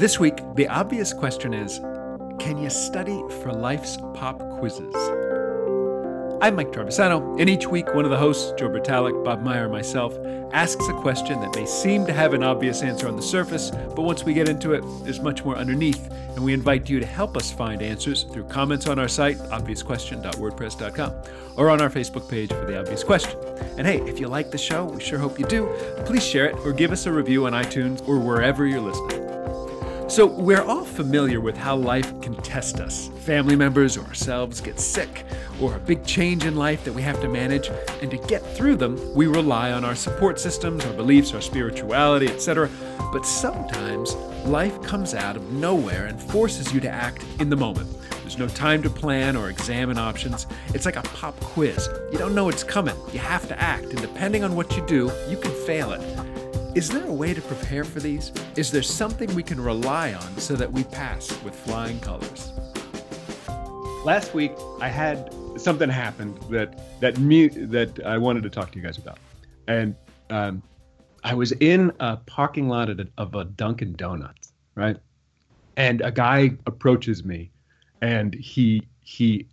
This week, the obvious question is can you study for life's pop quizzes? I'm Mike Travisano, and each week one of the hosts, Joe Bertalik, Bob Meyer, and myself, asks a question that may seem to have an obvious answer on the surface, but once we get into it, there's much more underneath, and we invite you to help us find answers through comments on our site, obviousquestion.wordpress.com, or on our Facebook page for The Obvious Question. And hey, if you like the show, we sure hope you do, please share it or give us a review on iTunes or wherever you're listening. So, we're all familiar with how life can test us. Family members or ourselves get sick, or a big change in life that we have to manage, and to get through them, we rely on our support systems, our beliefs, our spirituality, etc. But sometimes life comes out of nowhere and forces you to act in the moment. There's no time to plan or examine options. It's like a pop quiz. You don't know it's coming. You have to act, and depending on what you do, you can fail it. Is there a way to prepare for these? Is there something we can rely on so that we pass with flying colors? Last week, I had something happen that that me that I wanted to talk to you guys about, and um, I was in a parking lot of a, of a Dunkin' Donuts, right? And a guy approaches me, and he he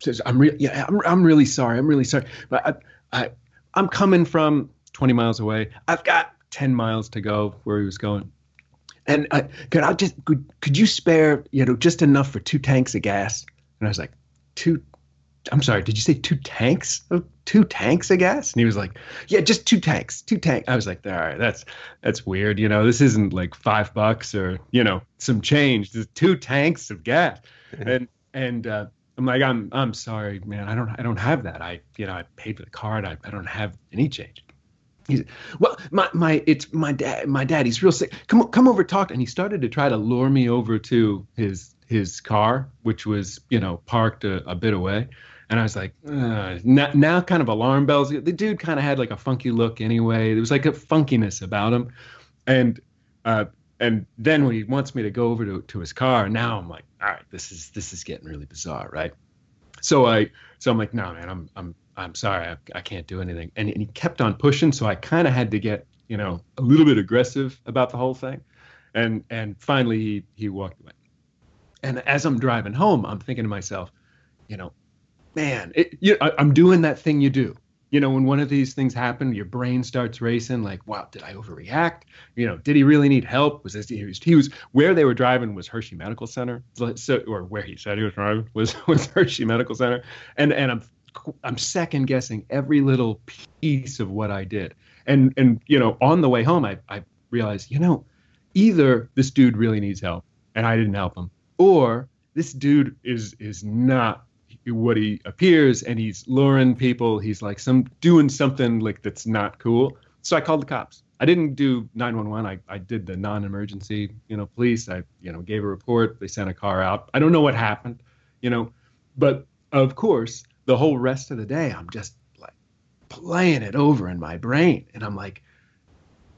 says, "I'm really yeah, I'm I'm really sorry. I'm really sorry, but I I I'm coming from 20 miles away. I've got 10 miles to go where he was going. And I, could I just could, could you spare you know just enough for two tanks of gas? And I was like, two. I'm sorry. Did you say two tanks? Oh, two tanks of gas? And he was like, yeah, just two tanks, two tanks. I was like, all right, that's that's weird. You know, this isn't like five bucks or you know some change. There's two tanks of gas. and and uh, I'm like, I'm I'm sorry, man. I don't I don't have that. I you know I paid for the card. I, I don't have any change. He's, well, my my it's my dad. My dad. He's real sick. Come come over, talk. And he started to try to lure me over to his his car, which was you know parked a, a bit away. And I was like, now, now kind of alarm bells. The dude kind of had like a funky look anyway. There was like a funkiness about him. And uh, and then when he wants me to go over to, to his car, now I'm like, all right, this is this is getting really bizarre, right? So I so I'm like, no, man, I'm I'm I'm sorry, I, I can't do anything. And, and he kept on pushing, so I kind of had to get, you know, a little bit aggressive about the whole thing. And and finally he he walked away. And as I'm driving home, I'm thinking to myself, you know, man, it, you, I, I'm doing that thing you do. You know, when one of these things happen, your brain starts racing. Like, wow, did I overreact? You know, did he really need help? Was this he was, he was where they were driving was Hershey Medical Center, so, or where he said he was driving was was Hershey Medical Center, and and I'm I'm second guessing every little piece of what I did. And and you know, on the way home, I I realized, you know, either this dude really needs help and I didn't help him, or this dude is is not what he appears and he's luring people. He's like some doing something like that's not cool. So I called the cops. I didn't do 911. I, I did the non-emergency, you know, police. I, you know, gave a report. They sent a car out. I don't know what happened, you know, but of course, the whole rest of the day, I'm just like playing it over in my brain. And I'm like,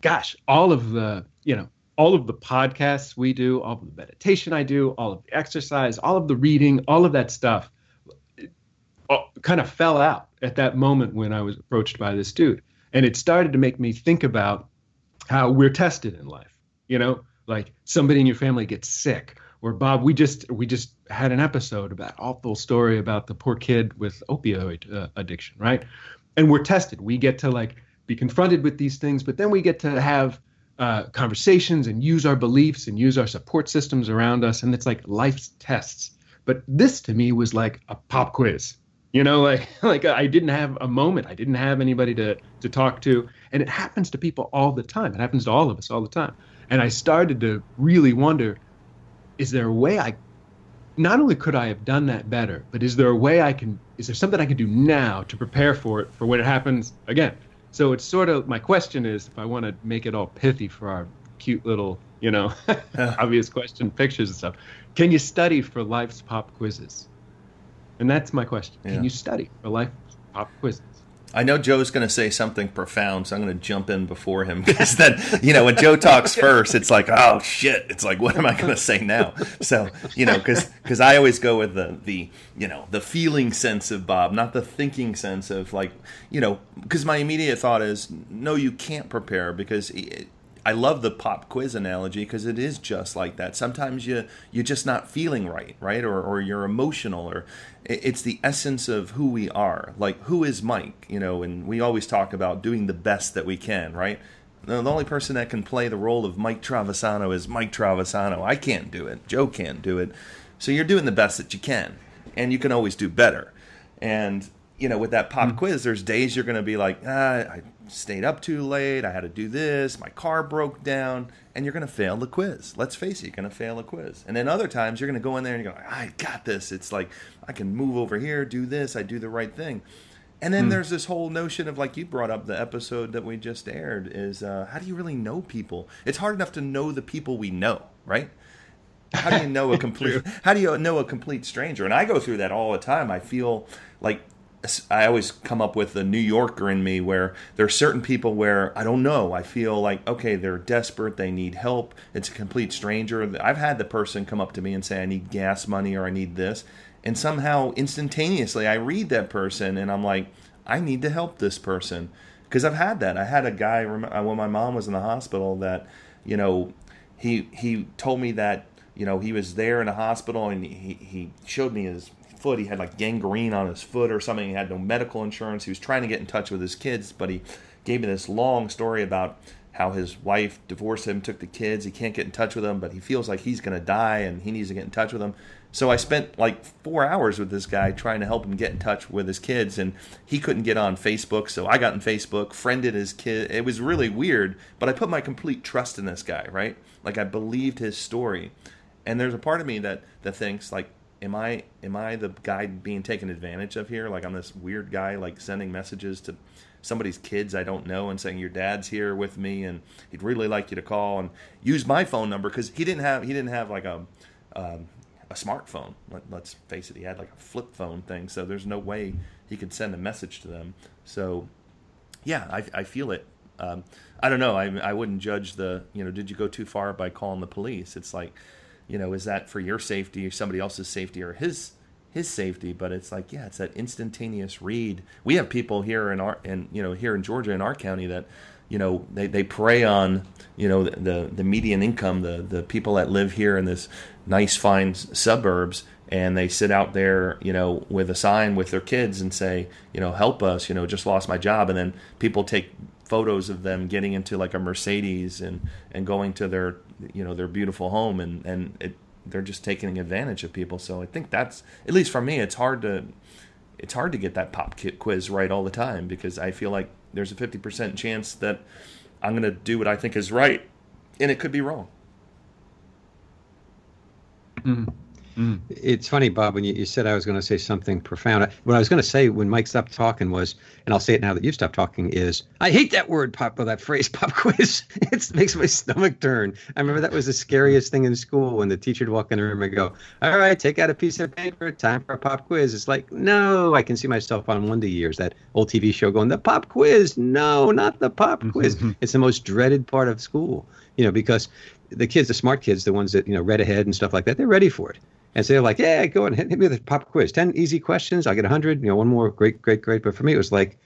gosh, all of the, you know, all of the podcasts we do, all of the meditation I do, all of the exercise, all of the reading, all of that stuff uh, kind of fell out at that moment when I was approached by this dude. And it started to make me think about how we're tested in life. You know, like somebody in your family gets sick or Bob, we just we just had an episode about awful story about the poor kid with opioid uh, addiction, right? And we're tested. We get to like be confronted with these things, but then we get to have uh, conversations and use our beliefs and use our support systems around us, and it's like life's tests. But this to me was like a pop quiz, you know, like like I didn't have a moment, I didn't have anybody to to talk to, and it happens to people all the time. It happens to all of us all the time. And I started to really wonder is there a way I not only could I have done that better, but is there a way I can is there something I can do now to prepare for it for when it happens again? So it's sort of my question is if I want to make it all pithy for our cute little, you know, obvious question pictures and stuff. Can you study for life's pop quizzes? And that's my question. Yeah. Can you study for life's pop quizzes? I know Joe's going to say something profound, so I'm going to jump in before him because then, you know, when Joe talks first, it's like, oh shit, it's like, what am I going to say now? So, you know, because because I always go with the the you know the feeling sense of Bob, not the thinking sense of like, you know, because my immediate thought is, no, you can't prepare because I love the pop quiz analogy because it is just like that. Sometimes you you're just not feeling right, right, or or you're emotional, or it's the essence of who we are. Like who is Mike, you know? And we always talk about doing the best that we can, right? The only person that can play the role of Mike Travisano is Mike Travisano. I can't do it. Joe can't do it. So you're doing the best that you can, and you can always do better. And you know, with that pop mm. quiz, there's days you're going to be like, ah, I stayed up too late. I had to do this. My car broke down, and you're going to fail the quiz. Let's face it, you're going to fail a quiz. And then other times you're going to go in there and you go, I got this. It's like I can move over here, do this. I do the right thing. And then mm. there's this whole notion of like you brought up the episode that we just aired is uh, how do you really know people? It's hard enough to know the people we know, right? How do you know a complete? how do you know a complete stranger? And I go through that all the time. I feel like I always come up with the New Yorker in me where there are certain people where I don't know. I feel like, okay, they're desperate. They need help. It's a complete stranger. I've had the person come up to me and say, I need gas money or I need this. And somehow, instantaneously, I read that person and I'm like, I need to help this person. Because I've had that. I had a guy uh, when my mom was in the hospital that, you know, he he told me that you know he was there in the hospital and he, he showed me his foot. He had like gangrene on his foot or something. He had no medical insurance. He was trying to get in touch with his kids, but he gave me this long story about how his wife divorced him, took the kids. He can't get in touch with them, but he feels like he's going to die and he needs to get in touch with them. So I spent like four hours with this guy trying to help him get in touch with his kids, and he couldn't get on Facebook. So I got on Facebook, friended his kid. It was really weird, but I put my complete trust in this guy, right? Like I believed his story. And there's a part of me that that thinks like am I am I the guy being taken advantage of here? Like I'm this weird guy like sending messages to somebody's kids I don't know and saying your dad's here with me and he'd really like you to call and use my phone number because he didn't have he didn't have like a um, a smartphone. Let, us face it, he had like a flip phone thing, so there's no way he could send a message to them. So yeah, I, I feel it. Um, I don't know. I, I wouldn't judge the you know did you go too far by calling the police? It's like you know, is that for your safety or somebody else's safety or his his safety? But it's like, yeah, it's that instantaneous read. We have people here in our and you know here in Georgia in our county that you know they, they prey on you know the, the, the median income the the people that live here in this nice fine suburbs and they sit out there you know with a sign with their kids and say you know help us you know just lost my job and then people take photos of them getting into like a Mercedes and and going to their you know their beautiful home and and it, they're just taking advantage of people. So I think that's at least for me, it's hard to it's hard to get that pop quiz right all the time because I feel like there's a 50% chance that I'm going to do what I think is right and it could be wrong. Mm. Mm. It's funny, Bob, when you, you said I was going to say something profound. What I was going to say when Mike stopped talking was, and I'll say it now that you've stopped talking, is I hate that word, pop, or that phrase, pop quiz. it makes my stomach turn. I remember that was the scariest thing in school when the teacher would walk in the room and go, All right, take out a piece of paper, time for a pop quiz. It's like, no, I can see myself on Wonder Years, that old TV show going, The pop quiz. No, not the pop quiz. it's the most dreaded part of school, you know, because the kids, the smart kids, the ones that, you know, read ahead and stuff like that, they're ready for it. And so they're like, yeah, go and hit, me with a pop quiz. 10 easy questions. I'll get 100. You know, one more. Great, great, great. But for me, it was like,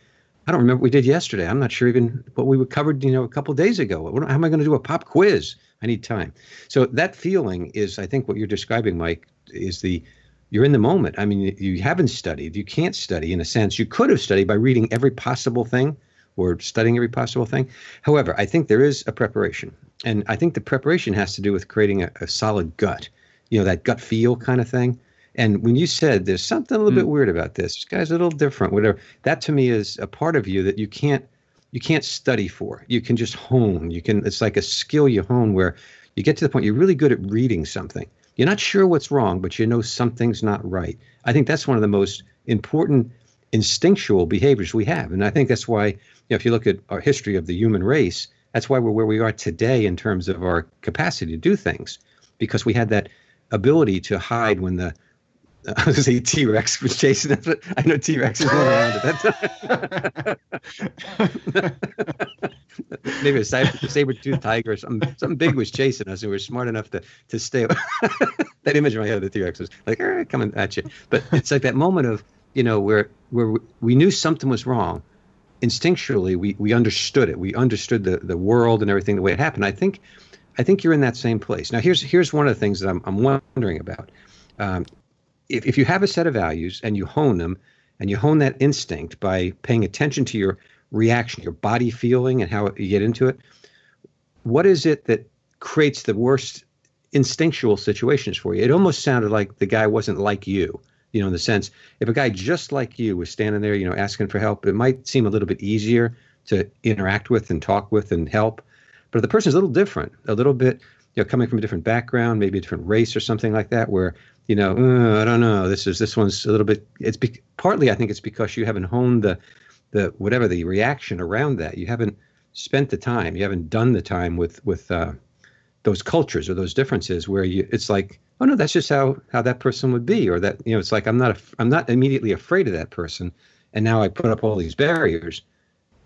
I don't remember what we did yesterday. I'm not sure even what we covered, you know, a couple days ago. How am I going to do a pop quiz? I need time. So that feeling is, I think, what you're describing, Mike, is the you're in the moment. I mean, you haven't studied. You can't study in a sense. You could have studied by reading every possible thing or studying every possible thing. However, I think there is a preparation. And I think the preparation has to do with creating a, a solid gut you know, that gut feel kind of thing. And when you said there's something a little mm. bit weird about this, this guy's a little different, whatever, that to me is a part of you that you can't you can't study for. You can just hone. You can it's like a skill you hone where you get to the point you're really good at reading something. You're not sure what's wrong, but you know something's not right. I think that's one of the most important instinctual behaviors we have. And I think that's why, you know, if you look at our history of the human race, that's why we're where we are today in terms of our capacity to do things, because we had that ability to hide when the I was say T Rex was chasing us, but I know T Rex was going around at that time. Maybe a saber tooth tiger or something, something big was chasing us, and we were smart enough to to stay. that image in my head of the T Rex was like coming at you, but it's like that moment of you know where where we knew something was wrong, instinctually we, we understood it. We understood the, the world and everything the way it happened. I think I think you're in that same place. Now here's here's one of the things that I'm, I'm wondering about. Um, if, if you have a set of values and you hone them and you hone that instinct by paying attention to your reaction, your body feeling and how you get into it, what is it that creates the worst instinctual situations for you? It almost sounded like the guy wasn't like you you know, in the sense if a guy just like you was standing there, you know, asking for help, it might seem a little bit easier to interact with and talk with and help. But if the person's a little different, a little bit, you know, coming from a different background, maybe a different race or something like that, where you know, uh, I don't know, this is this one's a little bit. It's be, partly, I think, it's because you haven't honed the the whatever the reaction around that. You haven't spent the time. You haven't done the time with with uh, those cultures or those differences where you. It's like oh no that's just how how that person would be or that you know it's like i'm not a, i'm not immediately afraid of that person and now i put up all these barriers.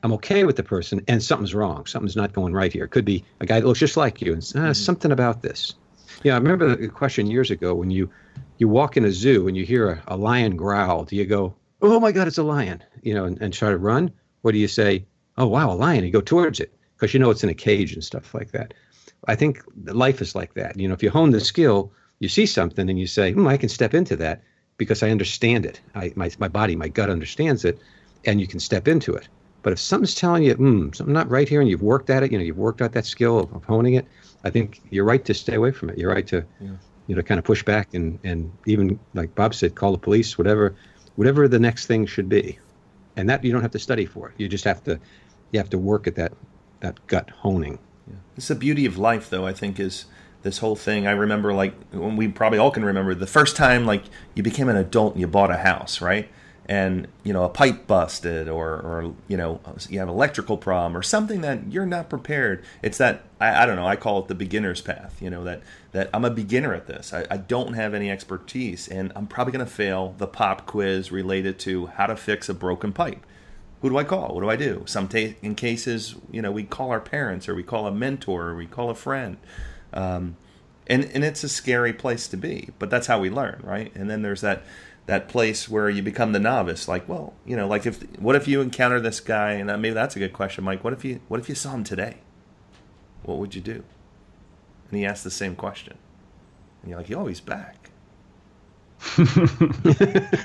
I'm okay with the person and something's wrong. Something's not going right here. It could be a guy that looks just like you and uh, mm-hmm. something about this. Yeah i remember the question years ago when you you walk in a zoo and you hear a, a lion growl. Do you go oh my god it's a lion you know and, and try to run? Or do you say? Oh wow a lion you go towards it because you know it's in a cage and stuff like that. I think life is like that. You know if you hone the skill you see something and you say, hmm, I can step into that because I understand it. I, my, my body, my gut understands it, and you can step into it. But if something's telling you, hmm, something not right here, and you've worked at it, you know, you've worked out that skill of, of honing it, I think you're right to stay away from it. You're right to, yeah. you know, kind of push back and, and even, like Bob said, call the police, whatever, whatever the next thing should be. And that you don't have to study for. You just have to, you have to work at that, that gut honing. Yeah. It's the beauty of life, though. I think is this whole thing. I remember like when we probably all can remember the first time like you became an adult and you bought a house, right? And you know a pipe busted, or or you know you have an electrical problem, or something that you're not prepared. It's that I, I don't know. I call it the beginner's path. You know that that I'm a beginner at this. I, I don't have any expertise, and I'm probably going to fail the pop quiz related to how to fix a broken pipe who do I call? What do I do? Some t- in cases, you know, we call our parents or we call a mentor or we call a friend. Um, and and it's a scary place to be, but that's how we learn, right? And then there's that that place where you become the novice. Like, well, you know, like if what if you encounter this guy, and maybe that's a good question, Mike. What if you what if you saw him today? What would you do? And he asked the same question, and you're like, oh, he's back.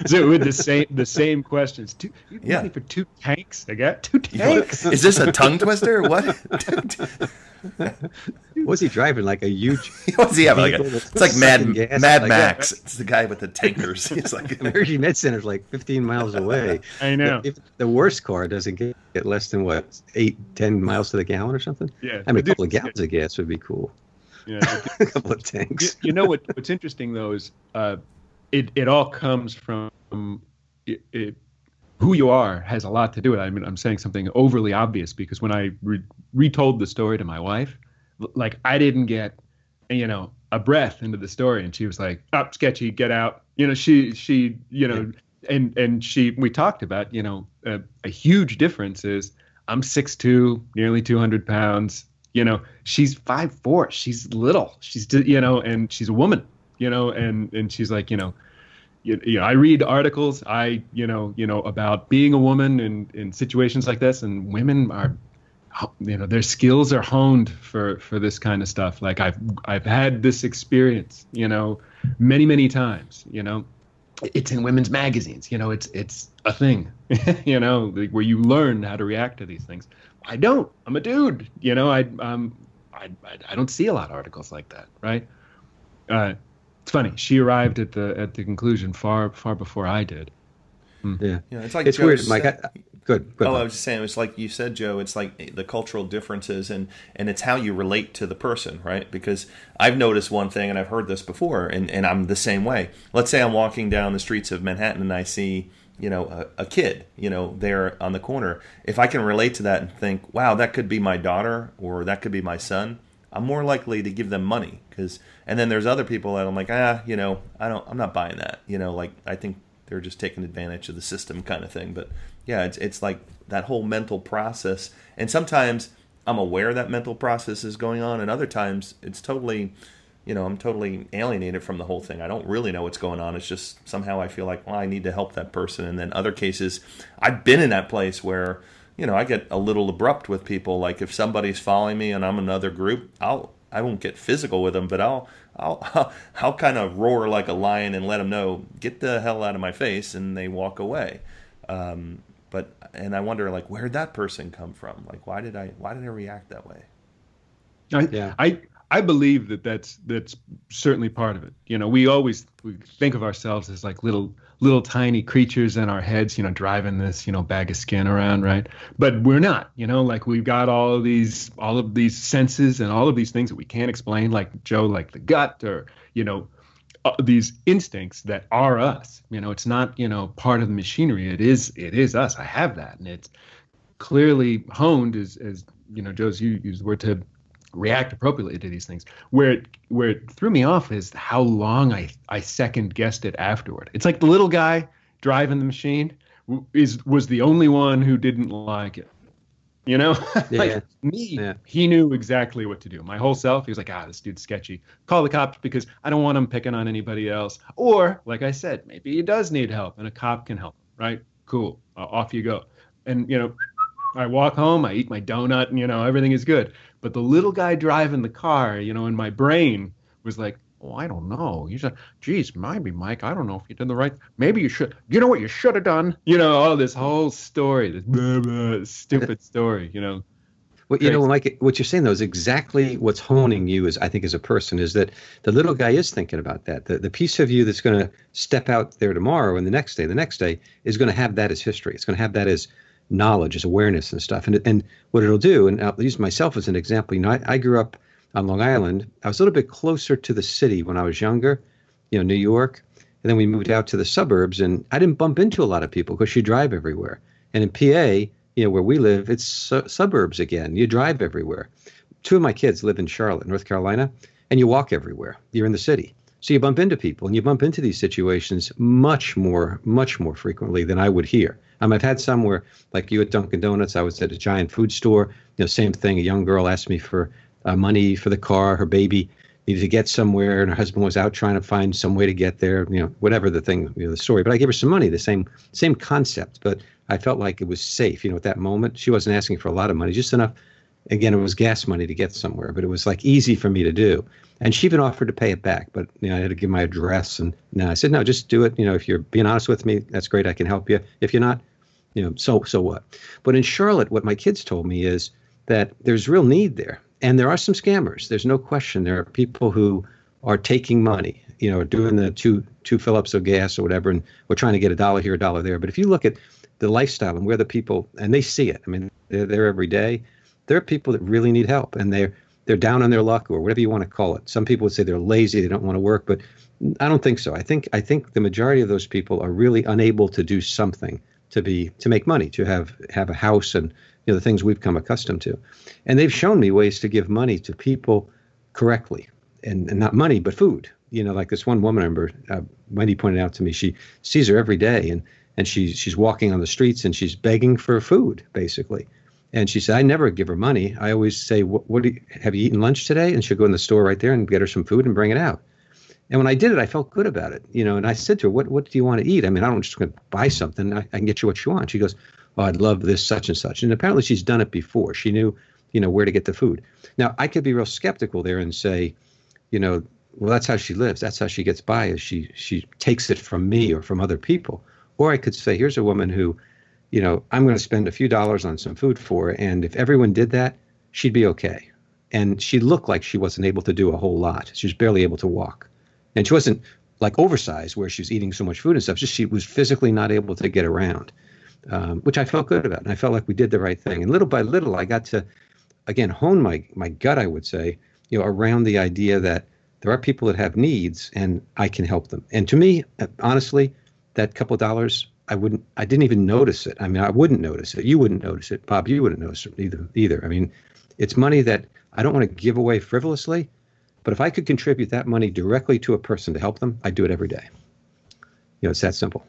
so with the same the same questions. Two, yeah. for two tanks. I got two tanks. Is this a tongue twister? What? was he driving? Like a huge? was he having like a? It's like Mad Mad like Max. That. It's the guy with the tankers. It's like Emergency Med Center is like 15 miles away. I know. If the worst car doesn't get, get less than what eight, ten miles to the gallon or something. Yeah. I mean, a couple of gallons of gas would be cool. Yeah. a couple of tanks. You, you know what? What's interesting though is uh, it it all comes from it, it, who you are has a lot to do with it. I mean, I'm saying something overly obvious because when I re- retold the story to my wife, like I didn't get, you know, a breath into the story, and she was like, "Up, oh, sketchy, get out." You know, she she you know, and and she we talked about you know a, a huge difference is I'm six two, nearly 200 pounds. You know, she's five four. She's little. She's you know, and she's a woman you know, and and she's like, you know, you, you know, I read articles, I you know, you know about being a woman in in situations like this, and women are, you know, their skills are honed for for this kind of stuff. Like I've I've had this experience, you know, many many times, you know. It's in women's magazines, you know. It's it's a thing, you know, where you learn how to react to these things. I don't. I'm a dude, you know. I um, I I don't see a lot of articles like that, right? Uh, it's funny. She arrived at the at the conclusion far far before I did. Hmm. Yeah, yeah. It's like it's Joe weird, said, Mike. I, good. oh, I was just saying. it's like you said, Joe. It's like the cultural differences, and and it's how you relate to the person, right? Because I've noticed one thing, and I've heard this before, and and I'm the same way. Let's say I'm walking down the streets of Manhattan, and I see you know a, a, kid you know there on the corner if i can relate to that and think wow that could be my daughter or that could be my son I'm more likely to give them money because, and then there's other people that I'm like, ah, you know, I don't, I'm not buying that. You know, like I think they're just taking advantage of the system kind of thing. But yeah, it's it's like that whole mental process, and sometimes I'm aware that mental process is going on, and other times it's totally, you know, I'm totally alienated from the whole thing. I don't really know what's going on. It's just somehow I feel like, well, I need to help that person, and then other cases, I've been in that place where you know, I get a little abrupt with people. Like if somebody's following me and I'm another group, I'll I won't get physical with them, but I'll I'll I'll, I'll kind of roar like a lion and let them know get the hell out of my face, and they walk away. Um, but and I wonder like where'd that person come from? Like why did I why did I react that way? I, yeah. I I believe that that's that's certainly part of it. You know, we always we think of ourselves as like little little tiny creatures in our heads, you know, driving this, you know, bag of skin around, right? But we're not, you know, like we've got all of these all of these senses and all of these things that we can't explain, like Joe, like the gut or, you know, uh, these instincts that are us. You know, it's not, you know, part of the machinery. It is it is us. I have that. And it's clearly honed as as you know, Joe's you use the word to react appropriately to these things. Where it where it threw me off is how long I I second guessed it afterward. It's like the little guy driving the machine is was the only one who didn't like it. You know, yeah. like me, yeah. he knew exactly what to do. My whole self, he was like, ah, this dude's sketchy. Call the cops because I don't want him picking on anybody else. Or, like I said, maybe he does need help and a cop can help him, right? Cool. Uh, off you go. And, you know, I walk home, I eat my donut, and, you know, everything is good. But the little guy driving the car, you know, in my brain was like, oh, I don't know. You said, geez, maybe, Mike, I don't know if you did the right. Maybe you should. You know what you should have done? You know, all this whole story, this blah, blah, stupid story, you know. Well, you know, Mike, what you're saying though is exactly what's honing you as I think as a person is that the little guy is thinking about that. The the piece of you that's going to step out there tomorrow and the next day, the next day is going to have that as history. It's going to have that as knowledge, as awareness and stuff. And and what it'll do, and I'll use myself as an example. You know, I, I grew up on Long Island. I was a little bit closer to the city when I was younger, you know, New York. And then we moved out to the suburbs, and I didn't bump into a lot of people because you drive everywhere. And in PA, you know, where we live, it's su- suburbs again. You drive everywhere. Two of my kids live in Charlotte, North Carolina, and you walk everywhere. You're in the city. So you bump into people and you bump into these situations much more, much more frequently than I would here. Um, I've had some where, like you at Dunkin' Donuts, I was at a giant food store. You know, same thing. A young girl asked me for uh, money for the car. Her baby needed to get somewhere, and her husband was out trying to find some way to get there. You know, whatever the thing, you know, the story. But I gave her some money. The same, same concept. But I felt like it was safe. You know, at that moment, she wasn't asking for a lot of money, just enough. Again, it was gas money to get somewhere, but it was like easy for me to do. And she even offered to pay it back, but you know, I had to give my address. And you I said, no, just do it. You know, if you're being honest with me, that's great. I can help you. If you're not, you know, so so what? But in Charlotte, what my kids told me is that there's real need there, and there are some scammers. There's no question. There are people who are taking money, you know, doing the two two fill-ups of gas or whatever, and we're trying to get a dollar here, a dollar there. But if you look at the lifestyle and where the people, and they see it. I mean, they're there every day. There are people that really need help, and they're they're down on their luck or whatever you want to call it. Some people would say they're lazy, they don't want to work, but I don't think so. I think I think the majority of those people are really unable to do something to be to make money, to have have a house and you know the things we've come accustomed to. And they've shown me ways to give money to people correctly, and, and not money but food. You know, like this one woman I remember, uh, Wendy pointed out to me. She sees her every day, and and she's she's walking on the streets and she's begging for food basically. And she said, I never give her money. I always say, what, what you, have you eaten lunch today? And she'll go in the store right there and get her some food and bring it out. And when I did it, I felt good about it, you know. And I said to her, "What What do you want to eat? I mean, I don't just going to buy something. I, I, can get you what you want." She goes, "Oh, I'd love this such and such." And apparently, she's done it before. She knew, you know, where to get the food. Now, I could be real skeptical there and say, you know, well, that's how she lives. That's how she gets by. Is she she takes it from me or from other people. Or I could say, here's a woman who, you know, I'm going to spend a few dollars on some food for, her, and if everyone did that, she'd be okay. And she looked like she wasn't able to do a whole lot. She was barely able to walk and she wasn't like oversized where she was eating so much food and stuff. Just she was physically not able to get around, um, which I felt good about, and I felt like we did the right thing. And little by little, I got to again hone my my gut, I would say, you know, around the idea that there are people that have needs and I can help them. And to me, honestly, that couple dollars, I wouldn't, I didn't even notice it. I mean, I wouldn't notice it. You wouldn't notice it, Bob. You wouldn't notice it either. Either. I mean, it's money that I don't want to give away frivolously, but if I could contribute that money directly to a person to help them, I'd do it every day. You know, it's that simple.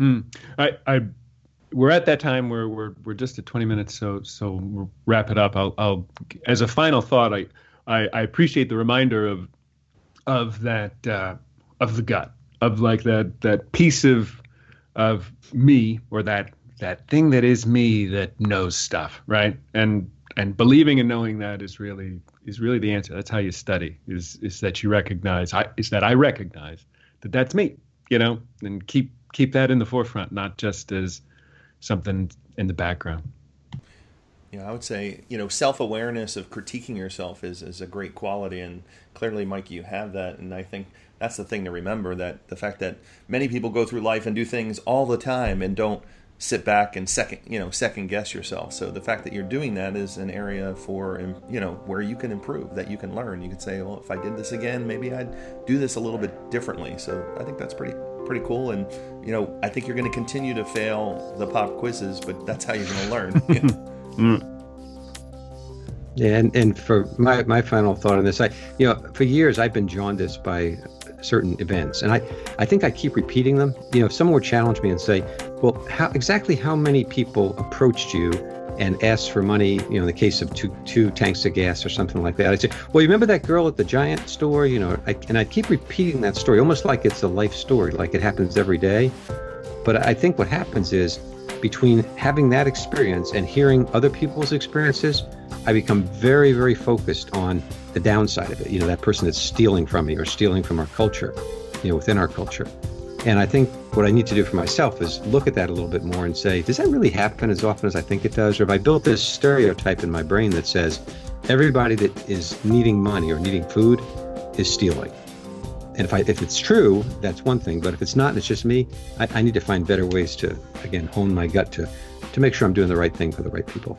Mm. I, I, we're at that time where we're we're just at 20 minutes, so so we'll wrap it up. I'll, I'll as a final thought, I, I, I appreciate the reminder of of that uh, of the gut of like that that piece of of me or that that thing that is me that knows stuff, right? And and believing and knowing that is really is really the answer. That's how you study. Is is that you recognize? I, is that I recognize that that's me, you know, and keep keep that in the forefront, not just as something in the background. Yeah, I would say you know self awareness of critiquing yourself is is a great quality, and clearly, Mike, you have that, and I think that's the thing to remember that the fact that many people go through life and do things all the time and don't sit back and second you know second guess yourself so the fact that you're doing that is an area for you know where you can improve that you can learn you could say well if i did this again maybe i'd do this a little bit differently so i think that's pretty pretty cool and you know i think you're going to continue to fail the pop quizzes but that's how you're going to learn mm. Yeah, and, and for my, my final thought on this, I you know for years I've been jaundiced by certain events. And I, I think I keep repeating them. You know, if someone would challenge me and say, well, how exactly how many people approached you and asked for money, you know, in the case of two, two tanks of gas or something like that, I'd say, well, you remember that girl at the giant store? You know, I, and I keep repeating that story almost like it's a life story, like it happens every day. But I think what happens is between having that experience and hearing other people's experiences, I become very, very focused on the downside of it. You know, that person that's stealing from me or stealing from our culture, you know, within our culture. And I think what I need to do for myself is look at that a little bit more and say, does that really happen as often as I think it does? Or have I built this stereotype in my brain that says everybody that is needing money or needing food is stealing? And if I if it's true, that's one thing. But if it's not, and it's just me, I, I need to find better ways to again hone my gut to to make sure I'm doing the right thing for the right people.